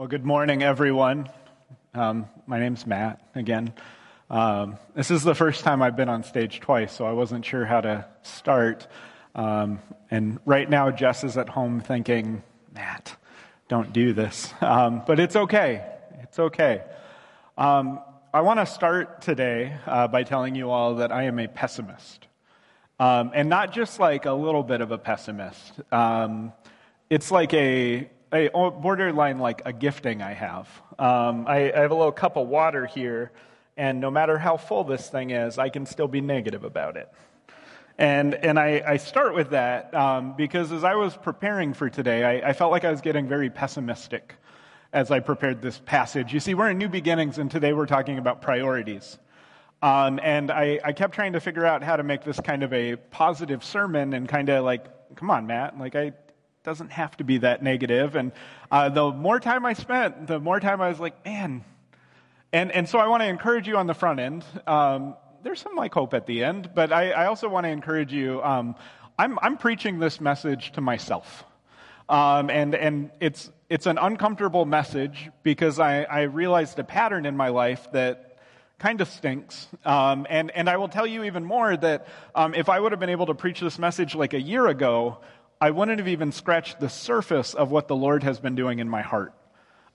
Well, good morning, everyone. Um, my name's Matt again. Um, this is the first time I've been on stage twice, so I wasn't sure how to start. Um, and right now, Jess is at home thinking, Matt, don't do this. Um, but it's okay. It's okay. Um, I want to start today uh, by telling you all that I am a pessimist. Um, and not just like a little bit of a pessimist. it's like a a borderline like a gifting I have. Um, I, I, have a little cup of water here, and no matter how full this thing is, I can still be negative about it. And, and I, I start with that um, because as I was preparing for today, I, I, felt like I was getting very pessimistic as I prepared this passage. You see, we're in New Beginnings, and today we're talking about priorities. Um, and I, I kept trying to figure out how to make this kind of a positive sermon and kind of like, come on, Matt, like I doesn't have to be that negative. And uh, the more time I spent, the more time I was like, man. And, and so I want to encourage you on the front end. Um, there's some like hope at the end, but I, I also want to encourage you. Um, I'm, I'm preaching this message to myself. Um, and and it's, it's an uncomfortable message because I, I realized a pattern in my life that kind of stinks. Um, and, and I will tell you even more that um, if I would have been able to preach this message like a year ago, I wouldn't have even scratched the surface of what the Lord has been doing in my heart.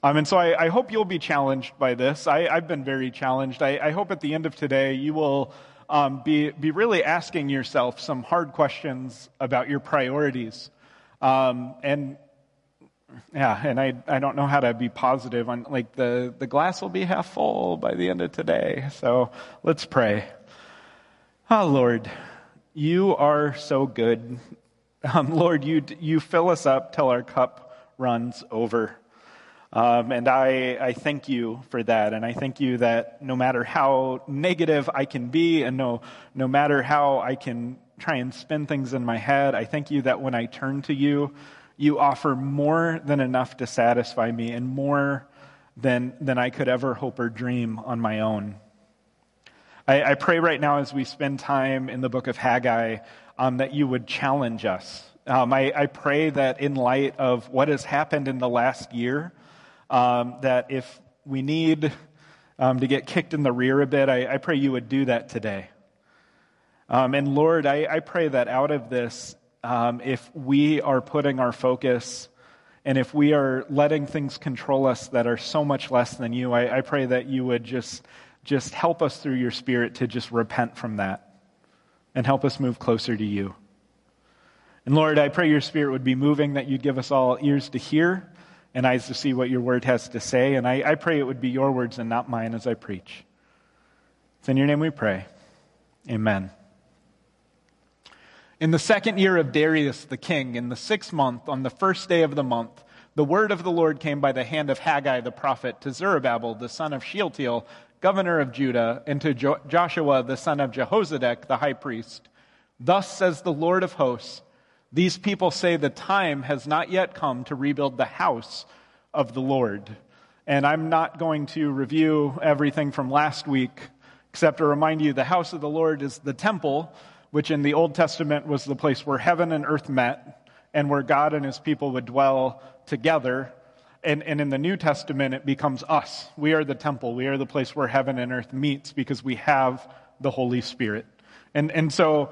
Um, and so I, I, hope you'll be challenged by this. I, have been very challenged. I, I, hope at the end of today you will um, be, be really asking yourself some hard questions about your priorities. Um, and yeah, and I, I don't know how to be positive on like the, the glass will be half full by the end of today. So let's pray. Oh Lord, you are so good. Um, Lord, you, you fill us up till our cup runs over. Um, and I, I thank you for that. And I thank you that no matter how negative I can be and no, no matter how I can try and spin things in my head, I thank you that when I turn to you, you offer more than enough to satisfy me and more than, than I could ever hope or dream on my own. I, I pray right now as we spend time in the book of Haggai um, that you would challenge us. Um, I, I, pray that in light of what has happened in the last year, um, that if we need um, to get kicked in the rear a bit, I, I pray you would do that today. Um, and Lord, I, I, pray that out of this, um, if we are putting our focus and if we are letting things control us that are so much less than you, I, I pray that you would just, just help us through your spirit to just repent from that and help us move closer to you. And Lord, I pray your spirit would be moving, that you'd give us all ears to hear and eyes to see what your word has to say. And I, I pray it would be your words and not mine as I preach. It's in your name we pray. Amen. In the second year of Darius the king, in the sixth month, on the first day of the month, the word of the Lord came by the hand of Haggai the prophet to Zerubbabel, the son of Shealtiel, governor of Judah, and to jo- Joshua the son of Jehozadak, the high priest. Thus says the Lord of hosts These people say the time has not yet come to rebuild the house of the Lord. And I'm not going to review everything from last week, except to remind you the house of the Lord is the temple, which in the Old Testament was the place where heaven and earth met and where God and his people would dwell together and, and in the New Testament, it becomes us. We are the temple. We are the place where heaven and earth meets because we have the Holy Spirit. And, and so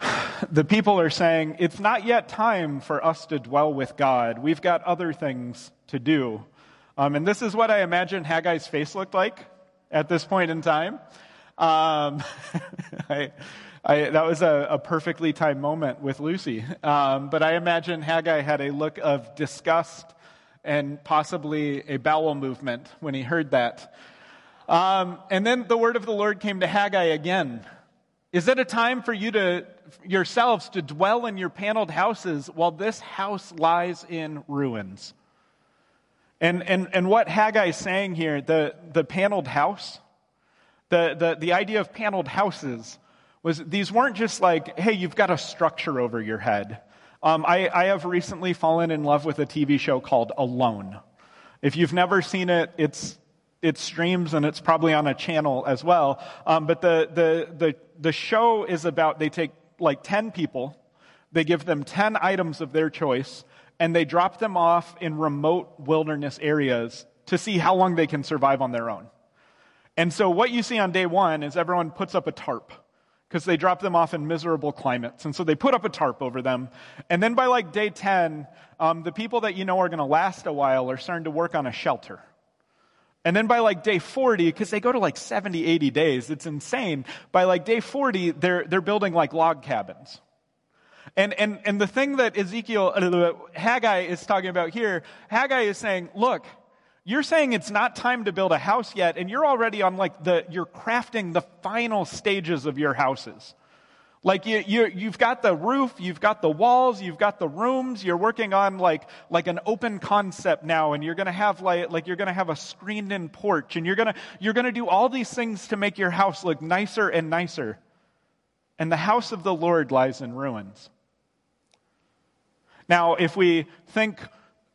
the people are saying, it's not yet time for us to dwell with God. We've got other things to do. Um, and this is what I imagine Haggai's face looked like at this point in time. Um, I, I, that was a, a, perfectly timed moment with Lucy. Um, but I imagine Haggai had a look of disgust and possibly a bowel movement when he heard that. Um, and then the word of the Lord came to Haggai again. Is it a time for you to yourselves to dwell in your paneled houses while this house lies in ruins? And, and, and what Haggai is saying here, the, the paneled house, the, the, the idea of paneled houses was these weren't just like, hey, you've got a structure over your head. Um, I, I have recently fallen in love with a TV show called Alone. If you've never seen it, it's it streams and it's probably on a channel as well. Um, but the, the, the, the show is about they take like 10 people, they give them 10 items of their choice, and they drop them off in remote wilderness areas to see how long they can survive on their own. And so what you see on day one is everyone puts up a tarp because they drop them off in miserable climates. And so they put up a tarp over them. And then by like day 10, um, the people that you know are going to last a while are starting to work on a shelter. And then by like day 40, because they go to like 70, 80 days, it's insane. By like day 40, they're, they're building like log cabins. And, and, and the thing that Ezekiel, uh, Haggai is talking about here, Haggai is saying, look, you're saying it's not time to build a house yet, and you're already on like the, you're crafting the final stages of your houses. Like you, you, you've got the roof, you've got the walls, you've got the rooms, you're working on like, like an open concept now, and you're gonna have like, like you're gonna have a screened in porch, and you're gonna, you're gonna do all these things to make your house look nicer and nicer. And the house of the Lord lies in ruins. Now, if we think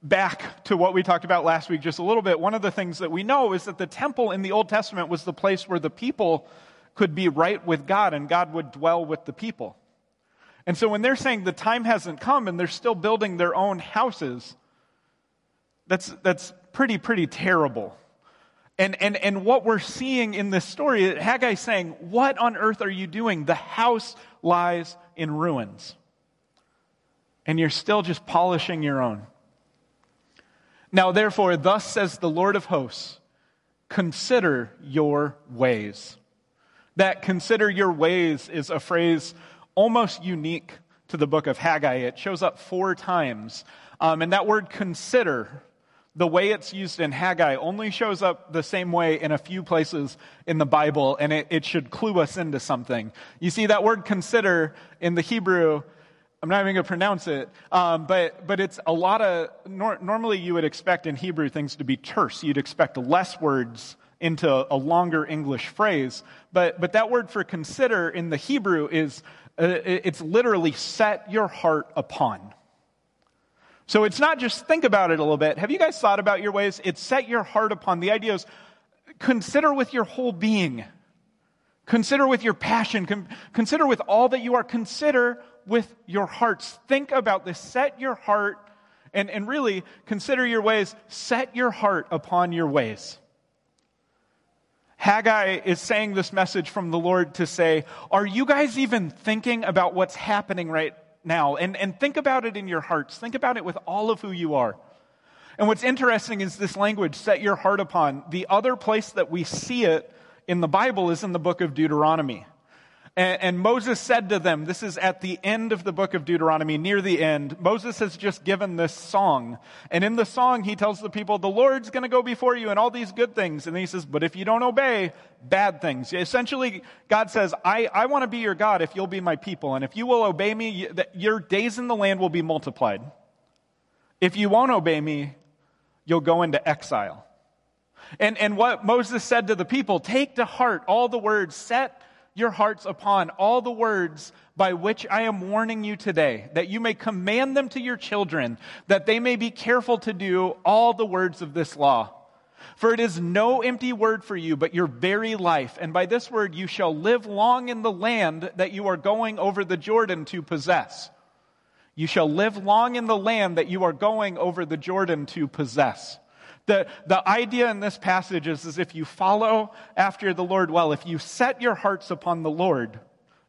back to what we talked about last week just a little bit, one of the things that we know is that the temple in the Old Testament was the place where the people could be right with God and God would dwell with the people. And so when they're saying the time hasn't come and they're still building their own houses, that's, that's pretty, pretty terrible. And, and, and what we're seeing in this story, Haggai saying, What on earth are you doing? The house lies in ruins. And you're still just polishing your own. Now, therefore, thus says the Lord of hosts, consider your ways. That consider your ways is a phrase almost unique to the book of Haggai. It shows up four times. Um, and that word consider, the way it's used in Haggai, only shows up the same way in a few places in the Bible, and it, it should clue us into something. You see, that word consider in the Hebrew I'm not even going to pronounce it, um, but, but it's a lot of, nor, normally you would expect in Hebrew things to be terse. You'd expect less words into a longer English phrase. But, but that word for consider in the Hebrew is, uh, it's literally set your heart upon. So it's not just think about it a little bit. Have you guys thought about your ways? It's set your heart upon. The idea is consider with your whole being. Consider with your passion. Consider with all that you are. Consider with your hearts. Think about this. Set your heart and, and really consider your ways. Set your heart upon your ways. Haggai is saying this message from the Lord to say, Are you guys even thinking about what's happening right now? And, and think about it in your hearts. Think about it with all of who you are. And what's interesting is this language, set your heart upon. The other place that we see it in the Bible is in the book of Deuteronomy. And, and, Moses said to them, this is at the end of the book of Deuteronomy, near the end. Moses has just given this song. And in the song, he tells the people, the Lord's going to go before you and all these good things. And he says, but if you don't obey, bad things. Essentially, God says, I, I want to be your God if you'll be my people. And if you will obey me, your days in the land will be multiplied. If you won't obey me, you'll go into exile. And, and what Moses said to the people, take to heart all the words, set your hearts upon all the words by which I am warning you today, that you may command them to your children, that they may be careful to do all the words of this law. For it is no empty word for you, but your very life. And by this word you shall live long in the land that you are going over the Jordan to possess. You shall live long in the land that you are going over the Jordan to possess. The, the idea in this passage is, is if you follow after the Lord well, if you set your hearts upon the Lord,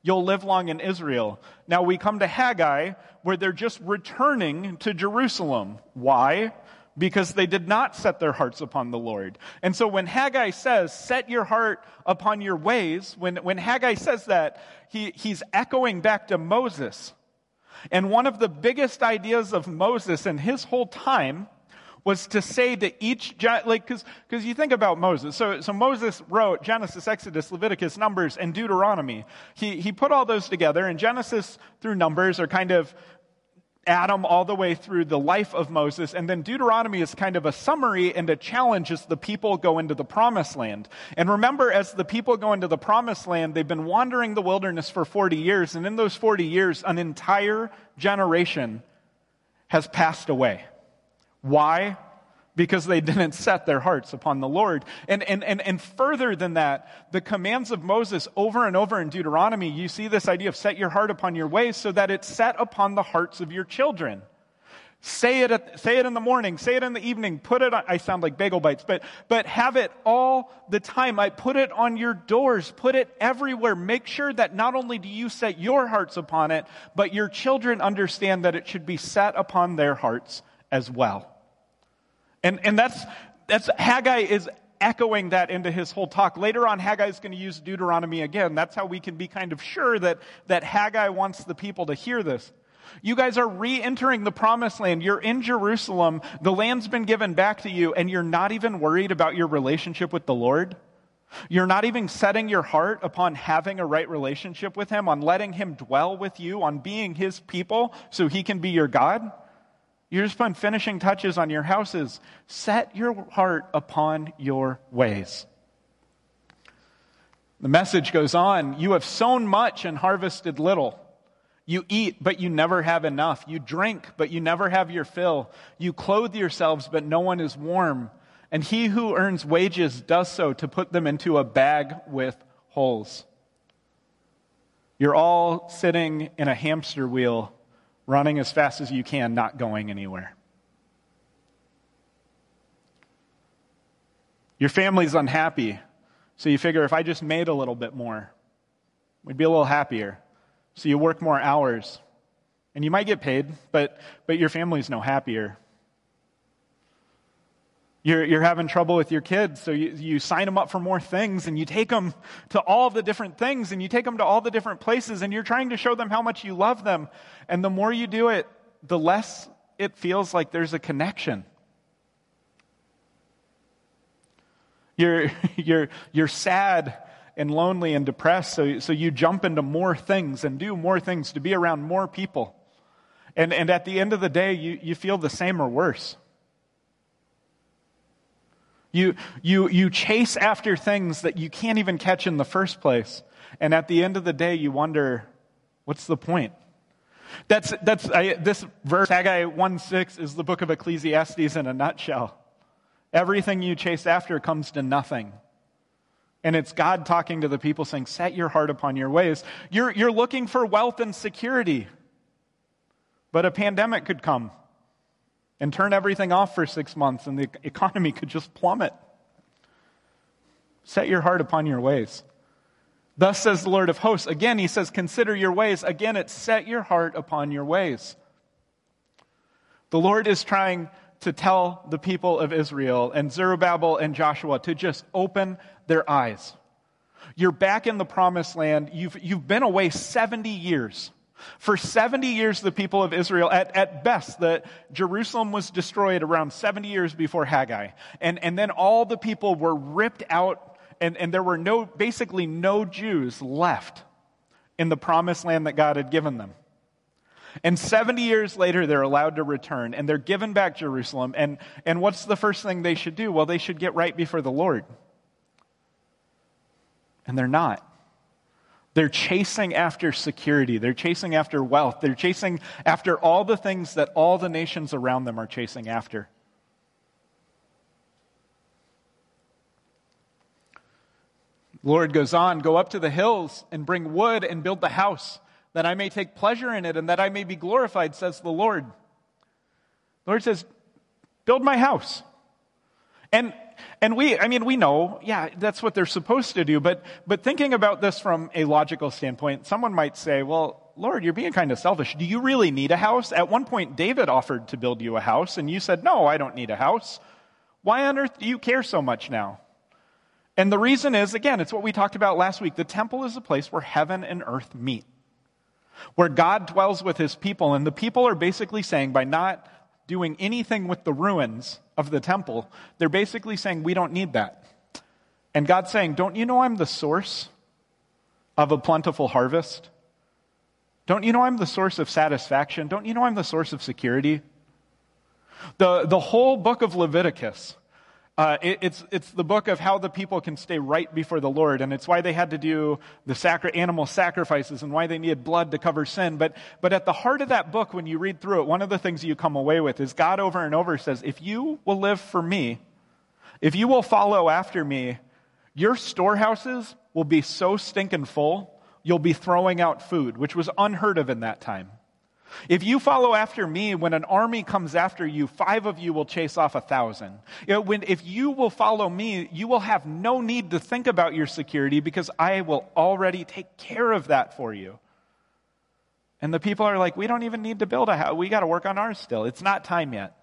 you'll live long in Israel. Now we come to Haggai, where they're just returning to Jerusalem. Why? Because they did not set their hearts upon the Lord. And so when Haggai says, set your heart upon your ways, when, when Haggai says that, he, he's echoing back to Moses. And one of the biggest ideas of Moses in his whole time was to say to each, like, because you think about Moses. So, so Moses wrote Genesis, Exodus, Leviticus, Numbers, and Deuteronomy. He, he put all those together, and Genesis through Numbers are kind of Adam all the way through the life of Moses. And then Deuteronomy is kind of a summary and a challenge as the people go into the promised land. And remember, as the people go into the promised land, they've been wandering the wilderness for 40 years. And in those 40 years, an entire generation has passed away. Why? Because they didn't set their hearts upon the Lord. And, and, and, and further than that, the commands of Moses over and over in Deuteronomy, you see this idea of set your heart upon your ways so that it's set upon the hearts of your children. Say it, say it in the morning, say it in the evening, put it on, I sound like bagel bites, but, but have it all the time. I put it on your doors, put it everywhere. Make sure that not only do you set your hearts upon it, but your children understand that it should be set upon their hearts as well. And, and that's, that's, Haggai is echoing that into his whole talk. Later on, Haggai is going to use Deuteronomy again. That's how we can be kind of sure that, that Haggai wants the people to hear this. You guys are re entering the promised land. You're in Jerusalem. The land's been given back to you, and you're not even worried about your relationship with the Lord. You're not even setting your heart upon having a right relationship with Him, on letting Him dwell with you, on being His people so He can be your God. You're just putting finishing touches on your houses. Set your heart upon your ways. The message goes on You have sown much and harvested little. You eat, but you never have enough. You drink, but you never have your fill. You clothe yourselves, but no one is warm. And he who earns wages does so to put them into a bag with holes. You're all sitting in a hamster wheel, running as fast as you can, not going anywhere. Your family's unhappy, so you figure if I just made a little bit more, we'd be a little happier. So you work more hours. And you might get paid, but, but your family's no happier. You're, you're having trouble with your kids, so you, you sign them up for more things and you take them to all the different things and you take them to all the different places and you're trying to show them how much you love them. And the more you do it, the less it feels like there's a connection. You're, you're, you're sad and lonely and depressed, so, so you jump into more things and do more things to be around more people. And, and at the end of the day, you, you feel the same or worse. You, you, you chase after things that you can't even catch in the first place. And at the end of the day, you wonder, what's the point? That's, that's I, this verse, Haggai 1 6, is the book of Ecclesiastes in a nutshell. Everything you chase after comes to nothing. And it's God talking to the people saying, Set your heart upon your ways. You're, you're looking for wealth and security. But a pandemic could come and turn everything off for six months, and the economy could just plummet. Set your heart upon your ways. Thus says the Lord of hosts. Again, he says, Consider your ways. Again, it's set your heart upon your ways. The Lord is trying to tell the people of Israel and Zerubbabel and Joshua to just open their eyes. You're back in the promised land. You've, you've been away 70 years. For 70 years, the people of Israel, at, at best, that Jerusalem was destroyed around 70 years before Haggai. And, and then all the people were ripped out, and, and there were no, basically no Jews left in the promised land that God had given them. And 70 years later, they're allowed to return and they're given back Jerusalem. And, and what's the first thing they should do? Well, they should get right before the Lord. And they're not. They're chasing after security. They're chasing after wealth. They're chasing after all the things that all the nations around them are chasing after. Lord goes on, go up to the hills and bring wood and build the house that I may take pleasure in it and that I may be glorified, says the Lord. The Lord says, Build my house. And and we, I mean, we know, yeah, that's what they're supposed to do. But, but thinking about this from a logical standpoint, someone might say, well, Lord, you're being kind of selfish. Do you really need a house? At one point, David offered to build you a house, and you said, no, I don't need a house. Why on earth do you care so much now? And the reason is, again, it's what we talked about last week. The temple is a place where heaven and earth meet where God dwells with his people. And the people are basically saying, by not doing anything with the ruins of the temple, they're basically saying, we don't need that. And God's saying, don't you know I'm the source of a plentiful harvest? Don't you know I'm the source of satisfaction? Don't you know I'm the source of security? The, the whole book of Leviticus uh, it, it's, it's the book of how the people can stay right before the Lord, and it's why they had to do the sacri- animal sacrifices and why they needed blood to cover sin. But, but at the heart of that book, when you read through it, one of the things you come away with is God over and over says, If you will live for me, if you will follow after me, your storehouses will be so stinking full, you'll be throwing out food, which was unheard of in that time. If you follow after me, when an army comes after you, five of you will chase off a thousand. You know, when, if you will follow me, you will have no need to think about your security because I will already take care of that for you. And the people are like, we don't even need to build a house. We got to work on ours still. It's not time yet.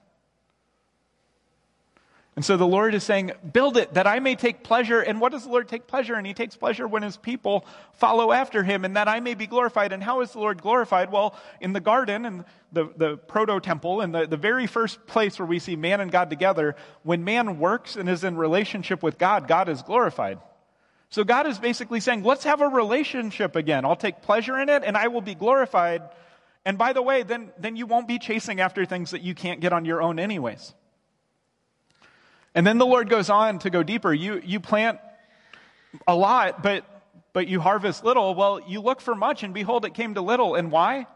And so the Lord is saying, Build it that I may take pleasure. And what does the Lord take pleasure in? He takes pleasure when his people follow after him and that I may be glorified. And how is the Lord glorified? Well, in the garden and the, the proto temple and the, the very first place where we see man and God together, when man works and is in relationship with God, God is glorified. So God is basically saying, Let's have a relationship again. I'll take pleasure in it and I will be glorified. And by the way, then, then you won't be chasing after things that you can't get on your own, anyways. And then the Lord goes on to go deeper. You, you plant a lot, but, but you harvest little. Well, you look for much, and behold, it came to little. And why?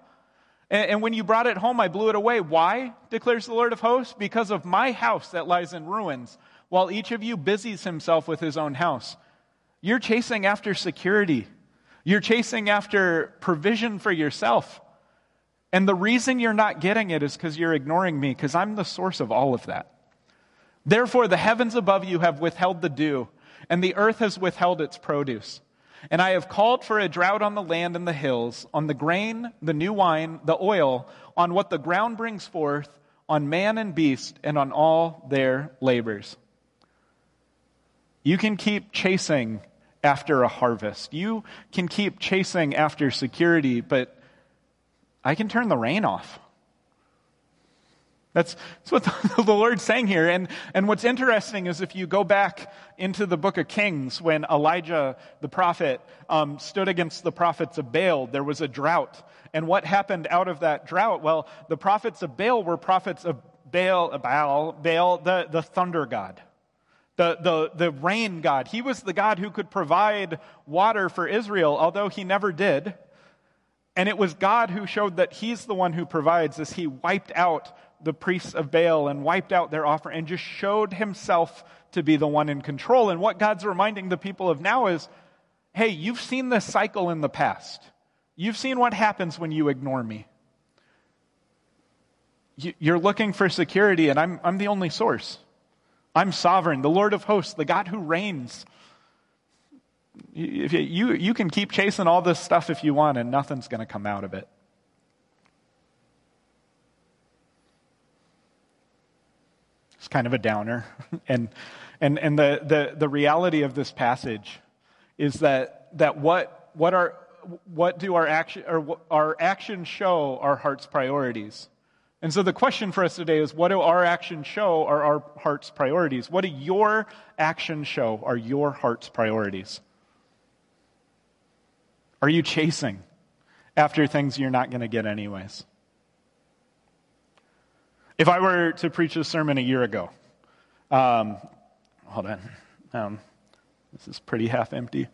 And, and when you brought it home, I blew it away. Why, declares the Lord of hosts? Because of my house that lies in ruins, while each of you busies himself with his own house. You're chasing after security, you're chasing after provision for yourself. And the reason you're not getting it is because you're ignoring me, because I'm the source of all of that. Therefore, the heavens above you have withheld the dew, and the earth has withheld its produce. And I have called for a drought on the land and the hills, on the grain, the new wine, the oil, on what the ground brings forth, on man and beast, and on all their labors. You can keep chasing after a harvest. You can keep chasing after security, but I can turn the rain off. That's, that's what the, Lord's saying here. And, and what's interesting is if you go back into the book of Kings, when Elijah the prophet um, stood against the prophets of Baal, there was a drought. And what happened out of that drought? Well, the prophets of Baal were prophets of Baal, Baal, Baal the, the thunder god. The, the, the rain god. He was the God who could provide water for Israel, although he never did. And it was God who showed that he's the one who provides as he wiped out the priests of Baal and wiped out their offering and just showed himself to be the one in control. And what God's reminding the people of now is hey, you've seen this cycle in the past. You've seen what happens when you ignore me. You're looking for security, and I'm, I'm the only source. I'm sovereign, the Lord of hosts, the God who reigns. You, you, you can keep chasing all this stuff if you want, and nothing's going to come out of it. It's kind of a downer. and and, and the, the, the reality of this passage is that, that what, what, are, what do our, action, or our actions show our heart's priorities? And so the question for us today is what do our actions show are our heart's priorities? What do your actions show are your heart's priorities? Are you chasing after things you're not going to get anyways? If I were to preach a sermon a year ago, um, hold on, um, this is pretty half empty.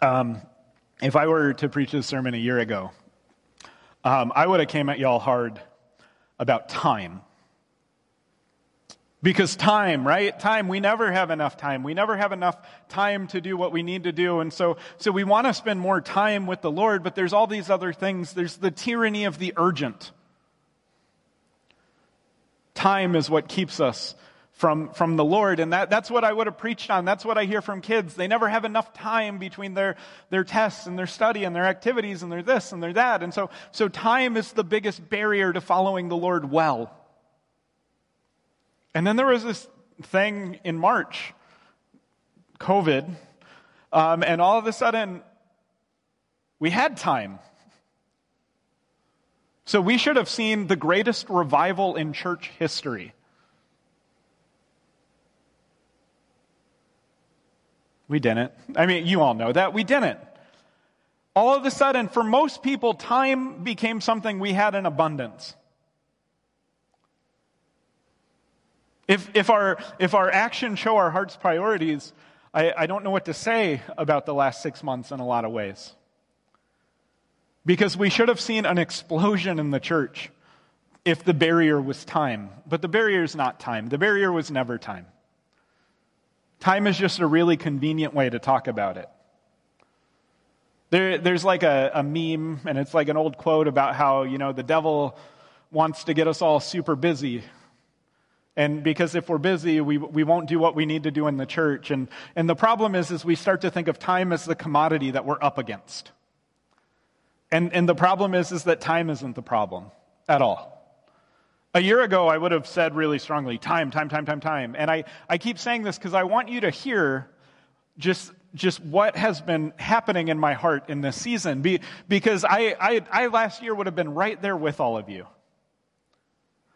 Um, if I were to preach this sermon a year ago, um, I would have came at y'all hard about time. Because time, right? Time, we never have enough time. We never have enough time to do what we need to do. And so, so we want to spend more time with the Lord, but there's all these other things. There's the tyranny of the urgent. Time is what keeps us from, from the Lord. And that, that's what I would have preached on. That's what I hear from kids. They never have enough time between their, their tests and their study and their activities and their this and their that. And so, so time is the biggest barrier to following the Lord well. And then there was this thing in March, COVID, um, and all of a sudden, we had time. So we should have seen the greatest revival in church history. We didn't. I mean, you all know that. We didn't. All of a sudden, for most people, time became something we had in abundance. If, if, our, if our actions show our heart's priorities, I, I don't know what to say about the last six months in a lot of ways. Because we should have seen an explosion in the church if the barrier was time. But the barrier is not time. The barrier was never time. Time is just a really convenient way to talk about it. There, there's like a, a meme, and it's like an old quote about how, you know, the devil wants to get us all super busy. And because if we're busy, we, we won't do what we need to do in the church. And, and the problem is, is we start to think of time as the commodity that we're up against. And, and the problem is, is that time isn't the problem at all. A year ago, I would have said really strongly, time, time, time, time, time. And I, I keep saying this because I want you to hear just, just what has been happening in my heart in this season. Be, because I, I, I last year would have been right there with all of you.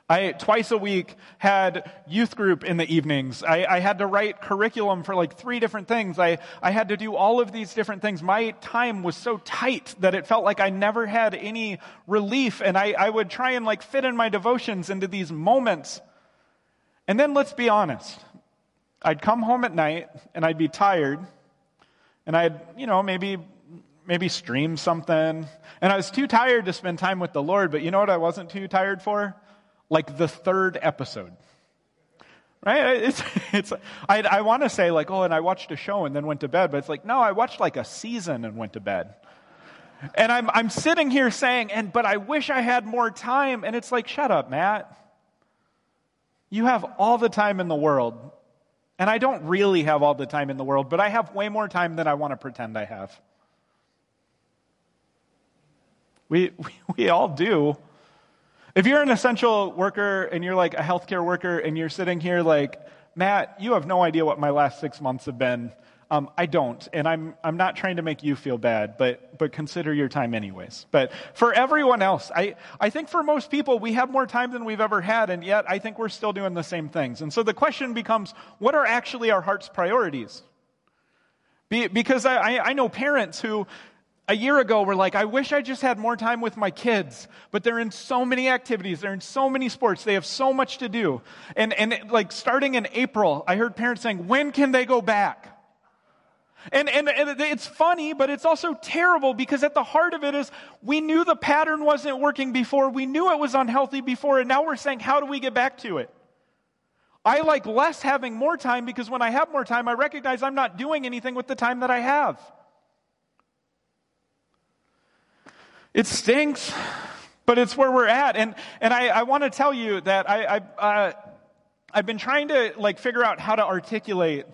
I twice a week had youth group in the evenings. I, I, had to write curriculum for like three different things. I, I had to do all of these different things. My time was so tight that it felt like I never had any relief. And I, I would try and like fit in my devotions into these moments. And then let's be honest. I'd come home at night and I'd be tired and I'd, you know, maybe maybe stream something. And I was too tired to spend time with the Lord, but you know what I wasn't too tired for? Like the third episode. Right? It's, it's, I, I want to say, like, oh, and I watched a show and then went to bed, but it's like, no, I watched like a season and went to bed. And I'm, I'm sitting here saying, and, but I wish I had more time. And it's like, shut up, Matt. You have all the time in the world. And I don't really have all the time in the world, but I have way more time than I want to pretend I have. We, we, we all do. If you're an essential worker and you're like a healthcare worker and you're sitting here like, Matt, you have no idea what my last six months have been. Um, I don't, and I'm, I'm not trying to make you feel bad, but, but consider your time anyways. But for everyone else, I, I think for most people, we have more time than we've ever had, and yet I think we're still doing the same things. And so the question becomes, what are actually our heart's priorities? Be, because I, I know parents who a year ago were like, I wish I just had more time with my kids, but they're in so many activities, they're in so many sports, they have so much to do. And, and like starting in April, I heard parents saying, when can they go back? And, and, and it's funny, but it's also terrible because at the heart of it is we knew the pattern wasn't working before, we knew it was unhealthy before, and now we're saying, how do we get back to it? I like less having more time because when I have more time, I recognize I'm not doing anything with the time that I have. It stinks, but it's where we're at. And, and I, I want to tell you that I, I, uh, I've been trying to like figure out how to articulate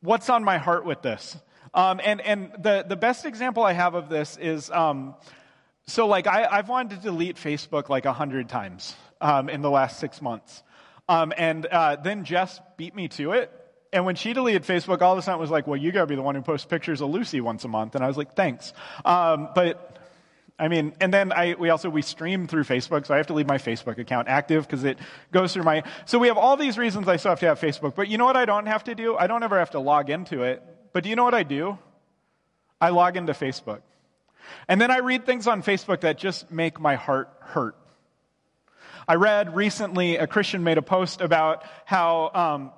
what's on my heart with this. Um, and and the, the best example I have of this is um, so like I, I've wanted to delete Facebook like a hundred times um, in the last six months. Um, and uh, then Jess beat me to it. And when she deleted Facebook, all of a sudden it was like, well, you got to be the one who posts pictures of Lucy once a month. And I was like, thanks. Um, but I mean, and then I, we also, we stream through Facebook, so I have to leave my Facebook account active because it goes through my, so we have all these reasons I still have to have Facebook. But you know what I don't have to do? I don't ever have to log into it. But do you know what I do? I log into Facebook. And then I read things on Facebook that just make my heart hurt. I read recently a Christian made a post about how um,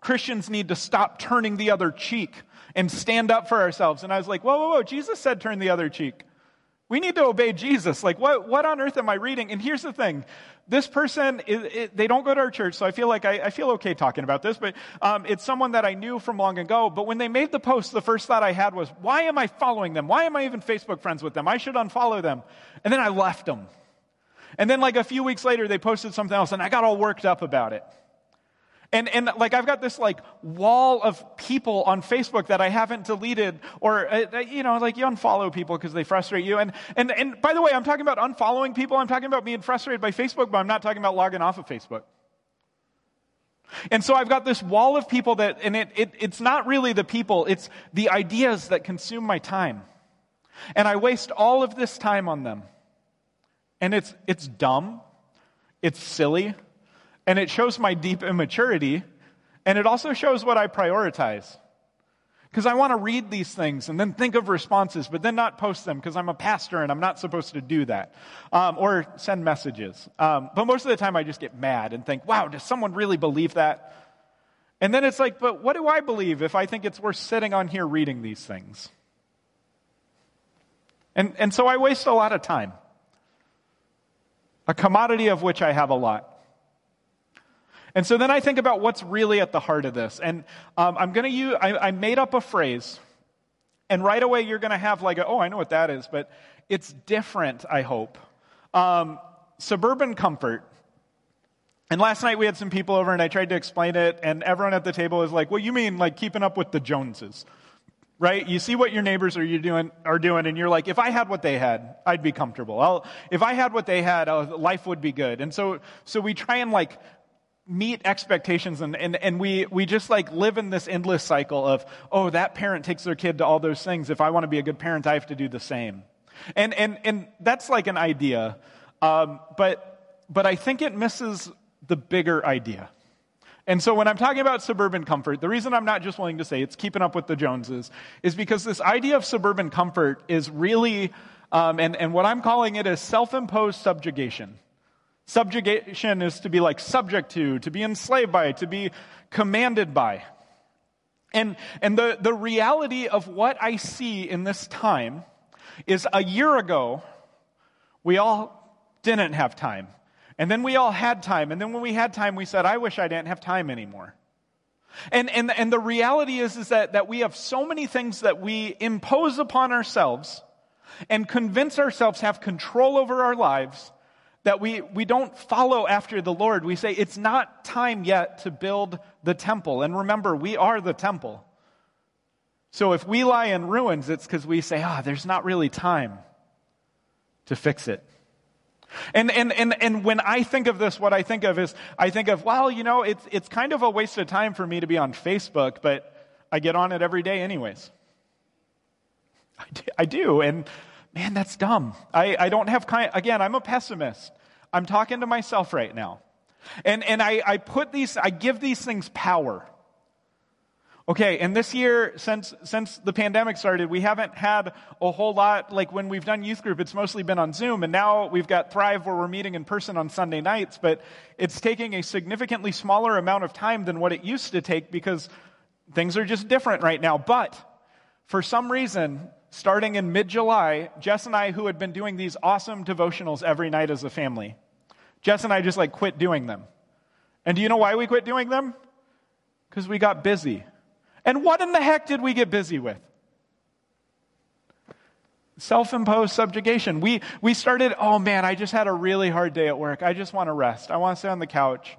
Christians need to stop turning the other cheek and stand up for ourselves. And I was like, whoa, whoa, whoa, Jesus said turn the other cheek. We need to obey Jesus. Like, what, what on earth am I reading? And here's the thing. This person, it, it, they don't go to our church, so I feel like I, I feel okay talking about this, but um, it's someone that I knew from long ago. But when they made the post, the first thought I had was, why am I following them? Why am I even Facebook friends with them? I should unfollow them. And then I left them. And then, like, a few weeks later, they posted something else, and I got all worked up about it. And, and like I've got this like wall of people on Facebook that I haven't deleted or, uh, you know, like you unfollow people because they frustrate you. And, and, and by the way, I'm talking about unfollowing people. I'm talking about being frustrated by Facebook, but I'm not talking about logging off of Facebook. And so I've got this wall of people that, and it, it, it's not really the people, it's the ideas that consume my time. And I waste all of this time on them. And it's, it's dumb. It's silly. And it shows my deep immaturity. And it also shows what I prioritize. Because I want to read these things and then think of responses, but then not post them because I'm a pastor and I'm not supposed to do that. Um, or send messages. Um, but most of the time I just get mad and think, wow, does someone really believe that? And then it's like, but what do I believe if I think it's worth sitting on here reading these things? And, and so I waste a lot of time. A commodity of which I have a lot. And so then I think about what's really at the heart of this. And um, I'm going to use, I, I made up a phrase. And right away, you're going to have like, a, oh, I know what that is, but it's different, I hope. Um, suburban comfort. And last night we had some people over and I tried to explain it, and everyone at the table was like, well, you mean like keeping up with the Joneses? right? You see what your neighbors are, you doing, are doing, and you're like, if I had what they had, I'd be comfortable. I'll, if I had what they had, uh, life would be good. And so, so we try and like meet expectations and, and, and we, we just like live in this endless cycle of, oh, that parent takes their kid to all those things. If I want to be a good parent, I have to do the same. And, and, and that's like an idea. Um, but, but I think it misses the bigger idea. And so when I'm talking about suburban comfort, the reason I'm not just willing to say it's keeping up with the Joneses is because this idea of suburban comfort is really, um, and, and what I'm calling it is self imposed subjugation. Subjugation is to be like subject to, to be enslaved by, to be commanded by. And, and the, the reality of what I see in this time is a year ago, we all didn't have time. And then we all had time. And then when we had time, we said, I wish I didn't have time anymore. And, and, and the reality is, is that, that we have so many things that we impose upon ourselves and convince ourselves have control over our lives that we, we don't follow after the Lord. We say, it's not time yet to build the temple. And remember, we are the temple. So if we lie in ruins, it's because we say, ah, oh, there's not really time to fix it. And, and, and, and when I think of this, what I think of is, I think of, well, you know, it's, it's kind of a waste of time for me to be on Facebook, but I get on it every day anyways. I do, I do and man, that's dumb. I, I don't have kind, again, I'm a pessimist. I'm talking to myself right now. And, and I, I put these, I give these things power. Okay, and this year, since, since the pandemic started, we haven't had a whole lot, like when we've done youth group, it's mostly been on Zoom, and now we've got Thrive where we're meeting in person on Sunday nights, but it's taking a significantly smaller amount of time than what it used to take because things are just different right now. But for some reason, starting in mid July, Jess and I, who had been doing these awesome devotionals every night as a family, Jess and I just like quit doing them. And do you know why we quit doing them? Because we got busy. And what in the heck did we get busy with? Self imposed subjugation. We, we started, oh man, I just had a really hard day at work. I just want to rest. I want to sit on the couch.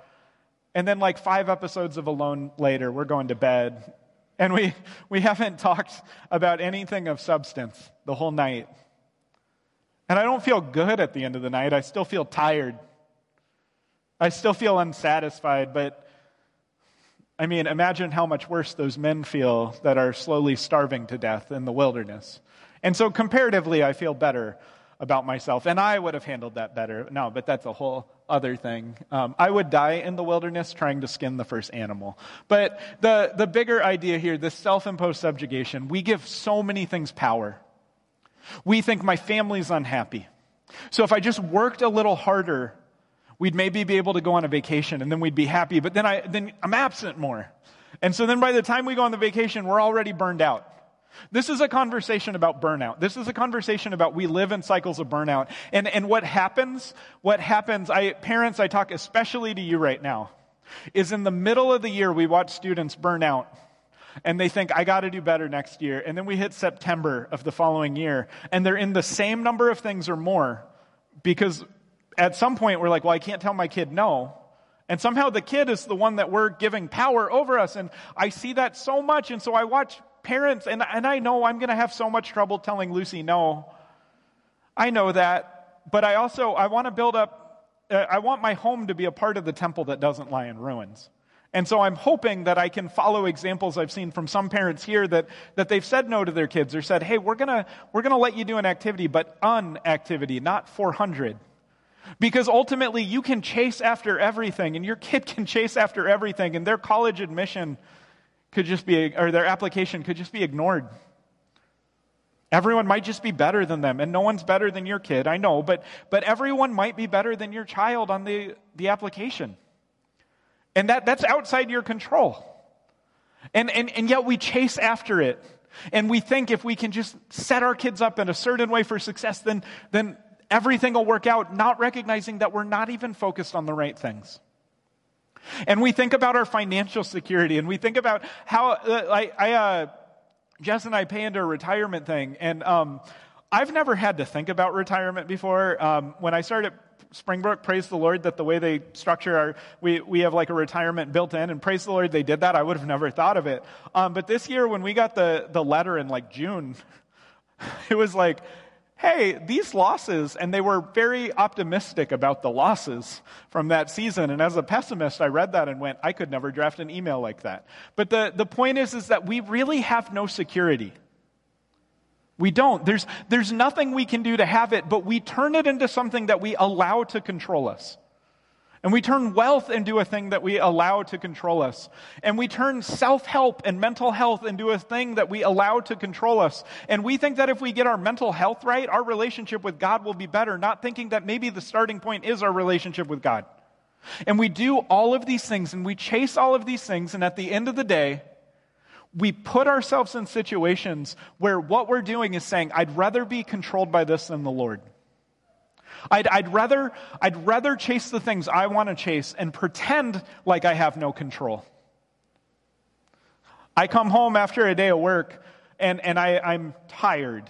And then, like five episodes of Alone later, we're going to bed. And we, we haven't talked about anything of substance the whole night. And I don't feel good at the end of the night. I still feel tired. I still feel unsatisfied, but I mean, imagine how much worse those men feel that are slowly starving to death in the wilderness. And so, comparatively, I feel better about myself. And I would have handled that better. No, but that's a whole other thing. Um, I would die in the wilderness trying to skin the first animal. But the, the bigger idea here, this self imposed subjugation, we give so many things power. We think my family's unhappy. So if I just worked a little harder, we'd maybe be able to go on a vacation and then we'd be happy, but then, I, then I'm absent more. And so then by the time we go on the vacation, we're already burned out. This is a conversation about burnout. This is a conversation about we live in cycles of burnout. And, and what happens, what happens, I, parents, I talk especially to you right now, is in the middle of the year, we watch students burn out and they think, I got to do better next year. And then we hit September of the following year, and they're in the same number of things or more because at some point we're like, well, I can't tell my kid no. And somehow the kid is the one that we're giving power over us. And I see that so much. And so I watch parents, and, and I know I'm going to have so much trouble telling Lucy no. I know that. But I also, I want to build up, uh, I want my home to be a part of the temple that doesn't lie in ruins. And so I'm hoping that I can follow examples I've seen from some parents here that, that they've said no to their kids or said, hey, we're gonna, we're gonna let you do an activity, but an activity, not 400. Because ultimately, you can chase after everything, and your kid can chase after everything, and their college admission could just be, or their application could just be ignored. Everyone might just be better than them, and no one's better than your kid, I know, but, but everyone might be better than your child on the, the application. And that, that's outside your control. And, and, and yet we chase after it. And we think if we can just set our kids up in a certain way for success, then, then everything will work out, not recognizing that we're not even focused on the right things. And we think about our financial security and we think about how, uh, I, I, uh, Jess and I pay into a retirement thing, and um, I've never had to think about retirement before. Um, when I started Springbrook, praise the Lord that the way they structure our, we, we have like a retirement built in, and praise the Lord they did that. I would have never thought of it. Um, but this year, when we got the, the letter in like June, it was like, hey, these losses, and they were very optimistic about the losses from that season. And as a pessimist, I read that and went, I could never draft an email like that. But the, the point is, is that we really have no security. We don't. There's, there's nothing we can do to have it, but we turn it into something that we allow to control us. And we turn wealth into a thing that we allow to control us. And we turn self help and mental health into a thing that we allow to control us. And we think that if we get our mental health right, our relationship with God will be better, not thinking that maybe the starting point is our relationship with God. And we do all of these things and we chase all of these things. And at the end of the day, we put ourselves in situations where what we're doing is saying, I'd rather be controlled by this than the Lord. I'd, I'd, rather, I'd rather chase the things I want to chase and pretend like I have no control. I come home after a day of work and, and I, I'm tired.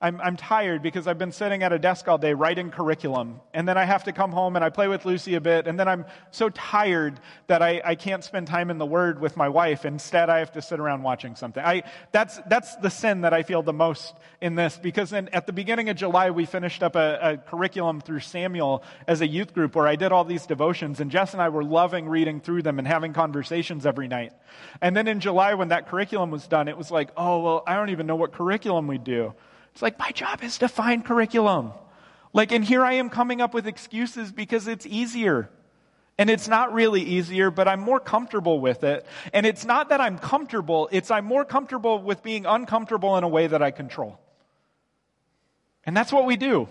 I'm, I'm tired because I've been sitting at a desk all day writing curriculum. And then I have to come home and I play with Lucy a bit. And then I'm so tired that I, I can't spend time in the Word with my wife. Instead, I have to sit around watching something. I, that's, that's the sin that I feel the most in this because in, at the beginning of July, we finished up a, a curriculum through Samuel as a youth group where I did all these devotions. And Jess and I were loving reading through them and having conversations every night. And then in July, when that curriculum was done, it was like, oh, well, I don't even know what curriculum we do. It's like, my job is to find curriculum. Like, and here I am coming up with excuses because it's easier. And it's not really easier, but I'm more comfortable with it. And it's not that I'm comfortable, it's I'm more comfortable with being uncomfortable in a way that I control. And that's what we do.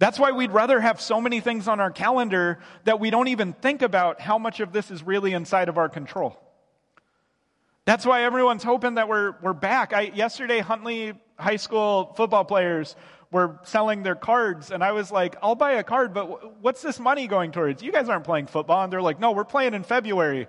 That's why we'd rather have so many things on our calendar that we don't even think about how much of this is really inside of our control. That's why everyone's hoping that we're, we're back. I, yesterday, Huntley high school football players were selling their cards, and I was like, I'll buy a card, but what's this money going towards? You guys aren't playing football. And they're like, no, we're playing in February. And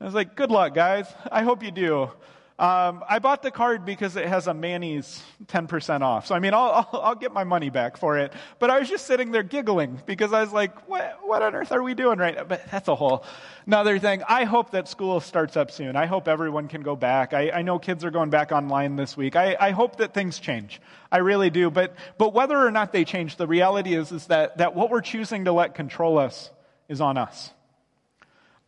I was like, good luck, guys. I hope you do. Um, I bought the card because it has a Manny's 10% off. So, I mean, I'll, I'll, I'll, get my money back for it. But I was just sitting there giggling because I was like, what, what on earth are we doing right now? But that's a whole another thing. I hope that school starts up soon. I hope everyone can go back. I, I know kids are going back online this week. I, I hope that things change. I really do. But, but whether or not they change, the reality is, is that, that what we're choosing to let control us is on us.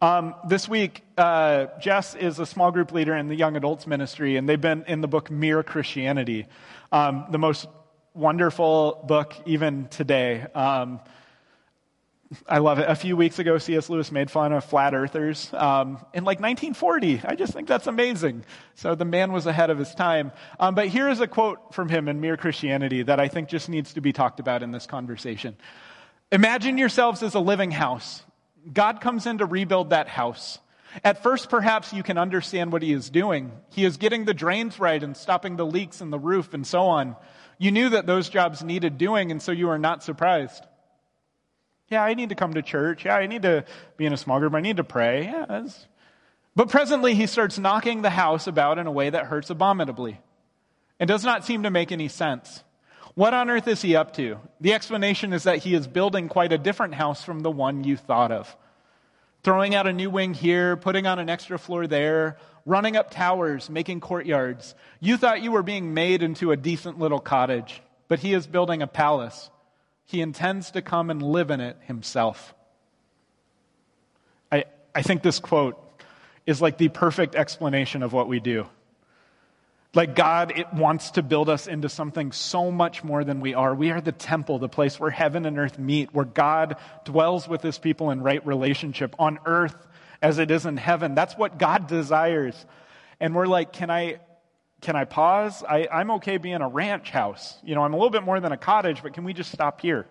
Um, this week, uh, Jess is a small group leader in the young adults ministry, and they've been in the book Mere Christianity, um, the most wonderful book even today. Um, I love it. A few weeks ago, C.S. Lewis made fun of flat earthers um, in like 1940. I just think that's amazing. So the man was ahead of his time. Um, but here is a quote from him in Mere Christianity that I think just needs to be talked about in this conversation. Imagine yourselves as a living house God comes in to rebuild that house. At first, perhaps you can understand what he is doing. He is getting the drains right and stopping the leaks in the roof and so on. You knew that those jobs needed doing, and so you are not surprised. Yeah, I need to come to church. Yeah, I need to be in a small group. I need to pray. Yeah, but presently, he starts knocking the house about in a way that hurts abominably. It does not seem to make any sense. What on earth is he up to? The explanation is that he is building quite a different house from the one you thought of. Throwing out a new wing here, putting on an extra floor there, running up towers, making courtyards. You thought you were being made into a decent little cottage, but he is building a palace. He intends to come and live in it himself. I, I think this quote is like the perfect explanation of what we do. Like God it wants to build us into something so much more than we are. We are the temple, the place where heaven and earth meet, where God dwells with his people in right relationship on earth as it is in heaven. That's what God desires. And we're like, can I, can I pause? I, I'm okay being a ranch house. You know, I'm a little bit more than a cottage, but can we just stop here?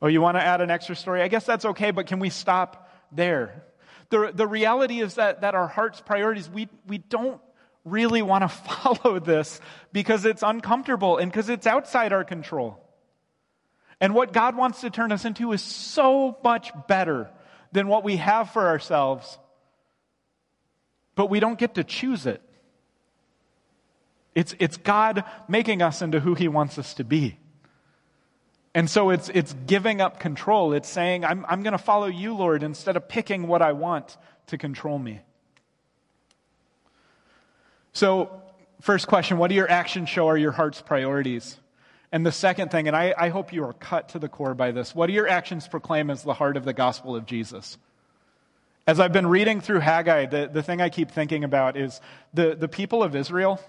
Oh, you want to add an extra story? I guess that's okay, but can we stop there? The, the reality is that, that our heart's priorities, we, we don't really want to follow this because it's uncomfortable and because it's outside our control. And what God wants to turn us into is so much better than what we have for ourselves, but we don't get to choose it. It's, it's God making us into who He wants us to be. And so it's, it's giving up control. It's saying, I'm, I'm going to follow you, Lord, instead of picking what I want to control me. So, first question what do your actions show are your heart's priorities? And the second thing, and I, I hope you are cut to the core by this, what do your actions proclaim as the heart of the gospel of Jesus? As I've been reading through Haggai, the, the thing I keep thinking about is the, the people of Israel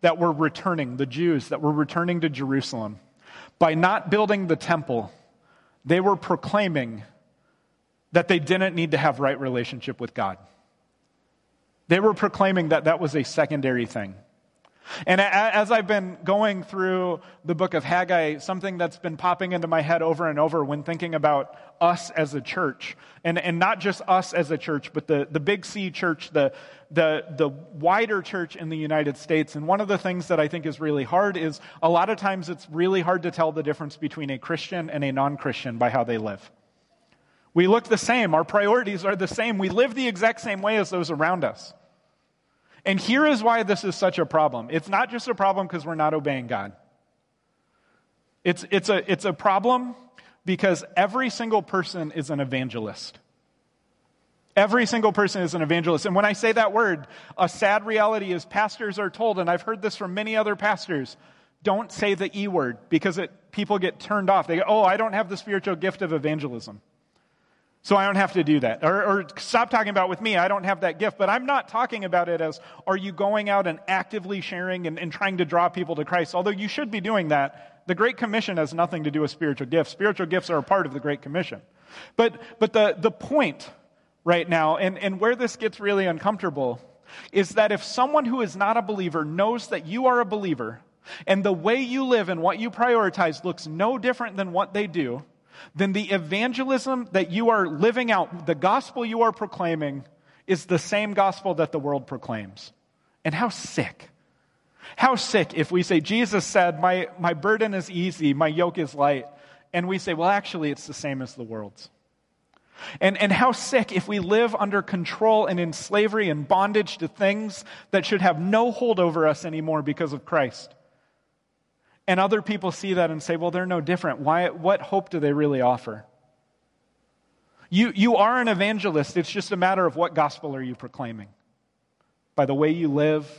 that were returning, the Jews that were returning to Jerusalem. By not building the temple, they were proclaiming that they didn't need to have right relationship with God. They were proclaiming that that was a secondary thing. And as I've been going through the book of Haggai, something that's been popping into my head over and over when thinking about us as a church, and, and not just us as a church, but the, the Big C church, the, the, the wider church in the United States. And one of the things that I think is really hard is a lot of times it's really hard to tell the difference between a Christian and a non Christian by how they live. We look the same, our priorities are the same, we live the exact same way as those around us. And here is why this is such a problem. It's not just a problem because we're not obeying God. It's, it's, a, it's a problem because every single person is an evangelist. Every single person is an evangelist. And when I say that word, a sad reality is pastors are told, and I've heard this from many other pastors, don't say the E word because it, people get turned off. They go, oh, I don't have the spiritual gift of evangelism. So I don't have to do that. Or, or, stop talking about with me, I don't have that gift. But I'm not talking about it as are you going out and actively sharing and, and trying to draw people to Christ? Although you should be doing that. The Great Commission has nothing to do with spiritual gifts. Spiritual gifts are a part of the Great Commission. But, but the, the point right now, and, and where this gets really uncomfortable, is that if someone who is not a believer knows that you are a believer, and the way you live and what you prioritize looks no different than what they do, then the evangelism that you are living out, the gospel you are proclaiming, is the same gospel that the world proclaims. And how sick. How sick if we say, Jesus said, my, my burden is easy, my yoke is light. And we say, well, actually, it's the same as the world's. And, and how sick if we live under control and in slavery and bondage to things that should have no hold over us anymore because of Christ. And other people see that and say, well, they're no different. Why, what hope do they really offer? You, you are an evangelist. It's just a matter of what gospel are you proclaiming? By the way you live,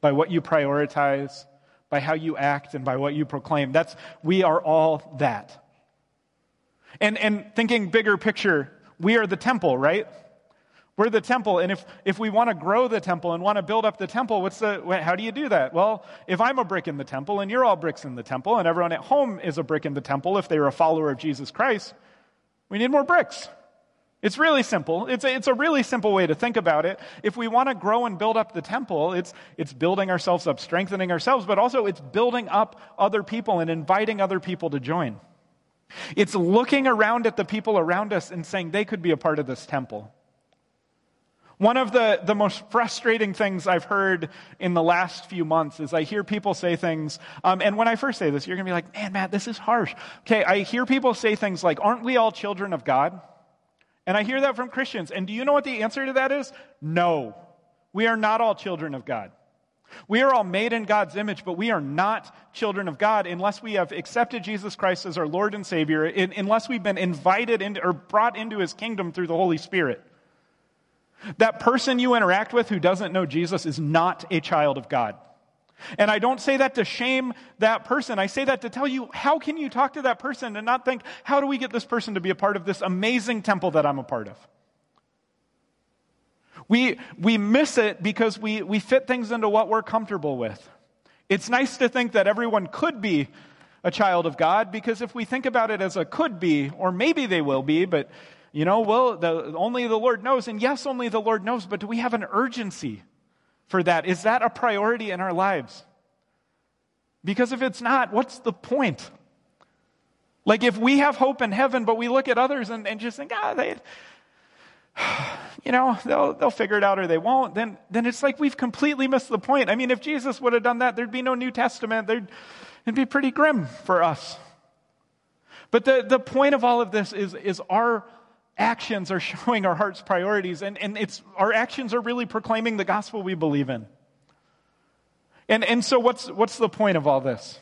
by what you prioritize, by how you act, and by what you proclaim. That's, we are all that. And, and thinking bigger picture, we are the temple, right? We're the temple, and if, if we want to grow the temple and want to build up the temple, what's the, how do you do that? Well, if I'm a brick in the temple and you're all bricks in the temple and everyone at home is a brick in the temple, if they're a follower of Jesus Christ, we need more bricks. It's really simple. It's a, it's a really simple way to think about it. If we want to grow and build up the temple, it's, it's building ourselves up, strengthening ourselves, but also it's building up other people and inviting other people to join. It's looking around at the people around us and saying they could be a part of this temple. One of the, the most frustrating things I've heard in the last few months is I hear people say things, um, and when I first say this, you're going to be like, man, Matt, this is harsh. Okay, I hear people say things like, aren't we all children of God? And I hear that from Christians. And do you know what the answer to that is? No. We are not all children of God. We are all made in God's image, but we are not children of God unless we have accepted Jesus Christ as our Lord and Savior, unless we've been invited into, or brought into His kingdom through the Holy Spirit. That person you interact with who doesn't know Jesus is not a child of God. And I don't say that to shame that person. I say that to tell you how can you talk to that person and not think, how do we get this person to be a part of this amazing temple that I'm a part of? We, we miss it because we, we fit things into what we're comfortable with. It's nice to think that everyone could be a child of God because if we think about it as a could be, or maybe they will be, but you know, well, the, only the Lord knows. And yes, only the Lord knows, but do we have an urgency for that? Is that a priority in our lives? Because if it's not, what's the point? Like if we have hope in heaven, but we look at others and, and just think, ah, they, you know, they'll, they'll figure it out or they won't, then, then it's like we've completely missed the point. I mean, if Jesus would have done that, there'd be no New Testament. There'd, it'd be pretty grim for us. But the, the point of all of this is, is our actions are showing our heart's priorities, and, and it's, our actions are really proclaiming the gospel we believe in. And, and so, what's, what's the point of all this?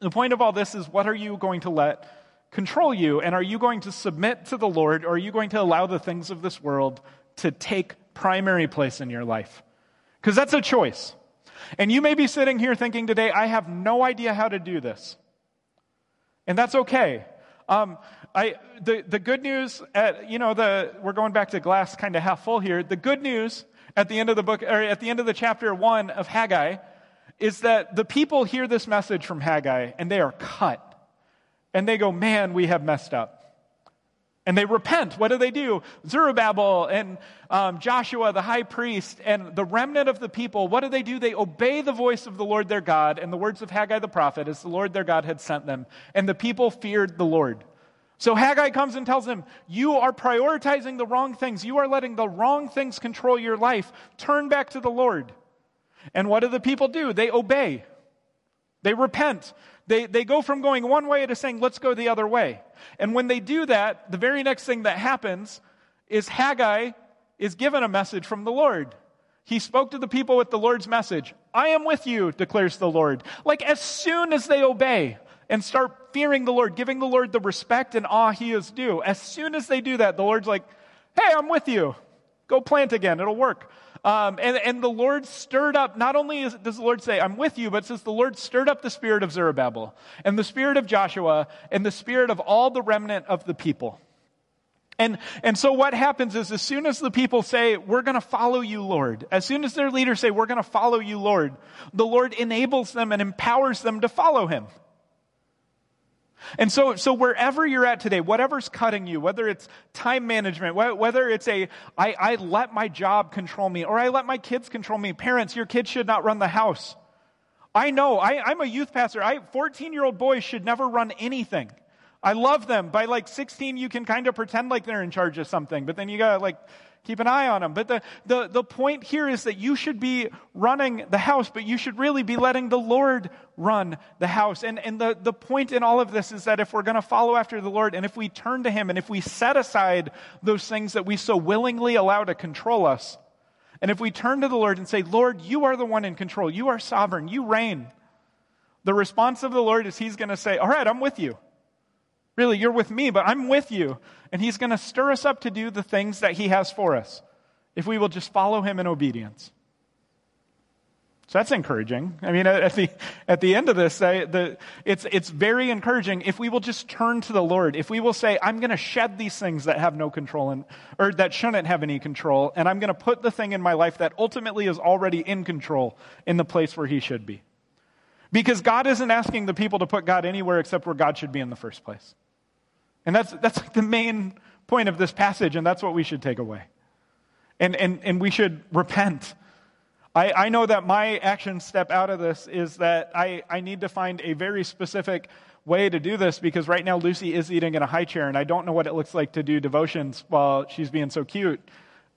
The point of all this is what are you going to let control you? And are you going to submit to the Lord, or are you going to allow the things of this world to take primary place in your life? Because that's a choice. And you may be sitting here thinking today, I have no idea how to do this. And that's okay. Um, I, the, the good news, at, you know, the, we're going back to glass kind of half full here. The good news at the end of the book, or at the end of the chapter one of Haggai, is that the people hear this message from Haggai and they are cut. And they go, man, we have messed up. And they repent. What do they do? Zerubbabel and um, Joshua, the high priest, and the remnant of the people, what do they do? They obey the voice of the Lord their God and the words of Haggai the prophet as the Lord their God had sent them. And the people feared the Lord. So Haggai comes and tells them, You are prioritizing the wrong things. You are letting the wrong things control your life. Turn back to the Lord. And what do the people do? They obey, they repent. They, they go from going one way to saying, let's go the other way. And when they do that, the very next thing that happens is Haggai is given a message from the Lord. He spoke to the people with the Lord's message. I am with you, declares the Lord. Like as soon as they obey and start fearing the Lord, giving the Lord the respect and awe he is due, as soon as they do that, the Lord's like, hey, I'm with you. Go plant again. It'll work. Um, and, and the Lord stirred up, not only is, does the Lord say, I'm with you, but says the Lord stirred up the spirit of Zerubbabel and the spirit of Joshua and the spirit of all the remnant of the people. And, and so what happens is as soon as the people say, we're going to follow you, Lord, as soon as their leaders say, we're going to follow you, Lord, the Lord enables them and empowers them to follow him. And so, so wherever you're at today, whatever's cutting you, whether it's time management, whether it's a, I, I let my job control me, or I let my kids control me. Parents, your kids should not run the house. I know, I, I'm a youth pastor. I, 14 year old boys should never run anything. I love them. By like 16, you can kind of pretend like they're in charge of something, but then you gotta like Keep an eye on them. But the, the, the point here is that you should be running the house, but you should really be letting the Lord run the house. And, and the, the point in all of this is that if we're going to follow after the Lord and if we turn to Him and if we set aside those things that we so willingly allow to control us, and if we turn to the Lord and say, Lord, you are the one in control, you are sovereign, you reign, the response of the Lord is He's going to say, All right, I'm with you. Really, you're with me, but I'm with you. And He's going to stir us up to do the things that He has for us if we will just follow Him in obedience. So that's encouraging. I mean, at the, at the end of this, I, the, it's, it's very encouraging if we will just turn to the Lord. If we will say, I'm going to shed these things that have no control in, or that shouldn't have any control, and I'm going to put the thing in my life that ultimately is already in control in the place where He should be. Because God isn't asking the people to put God anywhere except where God should be in the first place. And that's, that's like the main point of this passage, and that's what we should take away. And, and, and we should repent. I, I know that my action step out of this is that I, I need to find a very specific way to do this because right now Lucy is eating in a high chair, and I don't know what it looks like to do devotions while she's being so cute.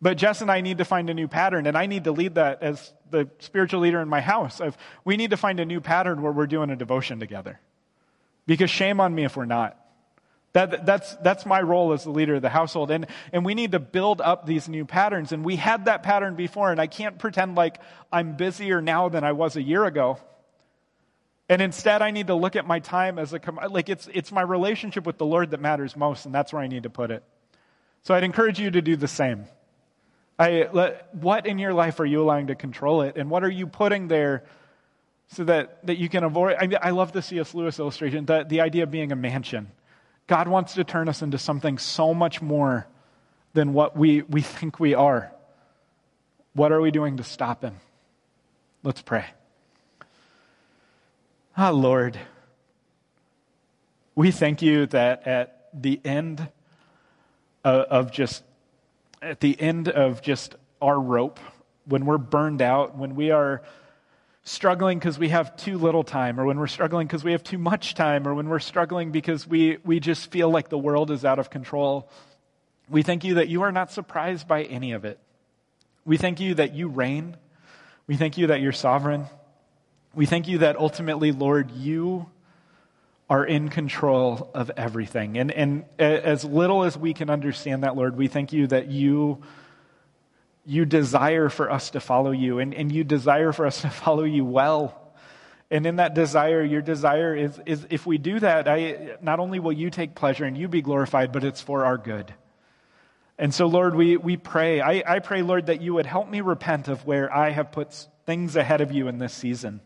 But Jess and I need to find a new pattern, and I need to lead that as the spiritual leader in my house. We need to find a new pattern where we're doing a devotion together. Because shame on me if we're not. That, that's, that's my role as the leader of the household. And, and we need to build up these new patterns. And we had that pattern before, and I can't pretend like I'm busier now than I was a year ago. And instead, I need to look at my time as a, like it's, it's my relationship with the Lord that matters most, and that's where I need to put it. So I'd encourage you to do the same. I, let, what in your life are you allowing to control it? And what are you putting there so that, that you can avoid? I, I love the C.S. Lewis illustration, the, the idea of being a mansion. God wants to turn us into something so much more than what we, we think we are. What are we doing to stop Him? Let's pray. Ah, Lord, we thank you that at the end of, of just at the end of just our rope, when we're burned out, when we are struggling because we have too little time, or when we're struggling because we have too much time, or when we're struggling because we, we just feel like the world is out of control. We thank you that you are not surprised by any of it. We thank you that you reign. We thank you that you're sovereign. We thank you that ultimately, Lord, you are in control of everything. And, and as little as we can understand that, Lord, we thank you that you you desire for us to follow you, and, and you desire for us to follow you well. And in that desire, your desire is, is if we do that, I, not only will you take pleasure and you be glorified, but it's for our good. And so, Lord, we, we pray. I, I pray, Lord, that you would help me repent of where I have put things ahead of you in this season.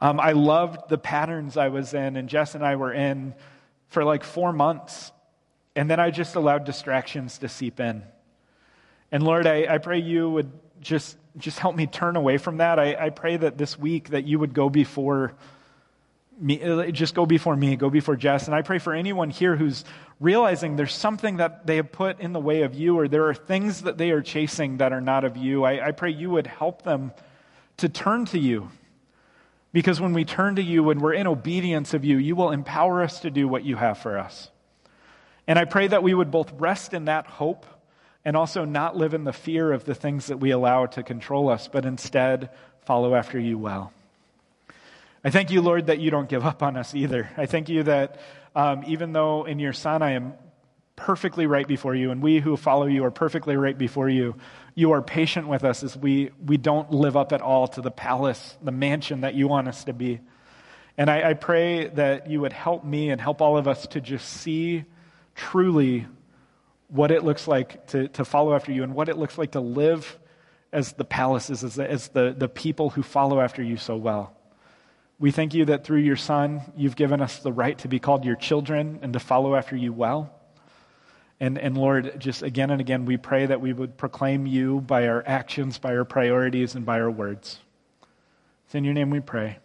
Um, I loved the patterns I was in, and Jess and I were in for like four months. And then I just allowed distractions to seep in. And Lord, I, I pray you would just, just help me turn away from that. I, I pray that this week that you would go before me, just go before me, go before Jess. And I pray for anyone here who's realizing there's something that they have put in the way of you, or there are things that they are chasing that are not of you. I, I pray you would help them to turn to you. Because when we turn to you, when we're in obedience of you, you will empower us to do what you have for us. And I pray that we would both rest in that hope and also not live in the fear of the things that we allow to control us, but instead follow after you well. I thank you, Lord, that you don't give up on us either. I thank you that um, even though in your Son I am perfectly right before you, and we who follow you are perfectly right before you, you are patient with us as we, we don't live up at all to the palace, the mansion that you want us to be. And I, I pray that you would help me and help all of us to just see truly what it looks like to, to follow after you and what it looks like to live as the palaces, as, the, as the, the people who follow after you so well. We thank you that through your Son, you've given us the right to be called your children and to follow after you well. And, and Lord, just again and again, we pray that we would proclaim you by our actions, by our priorities, and by our words. It's in your name we pray.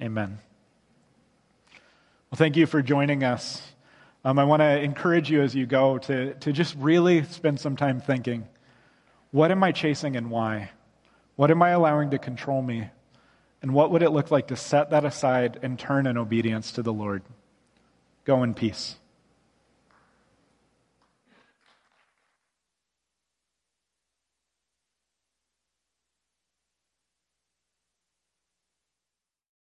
Amen. Well, thank you for joining us. Um, I want to encourage you as you go to, to just really spend some time thinking what am I chasing and why? What am I allowing to control me? And what would it look like to set that aside and turn in obedience to the Lord? Go in peace.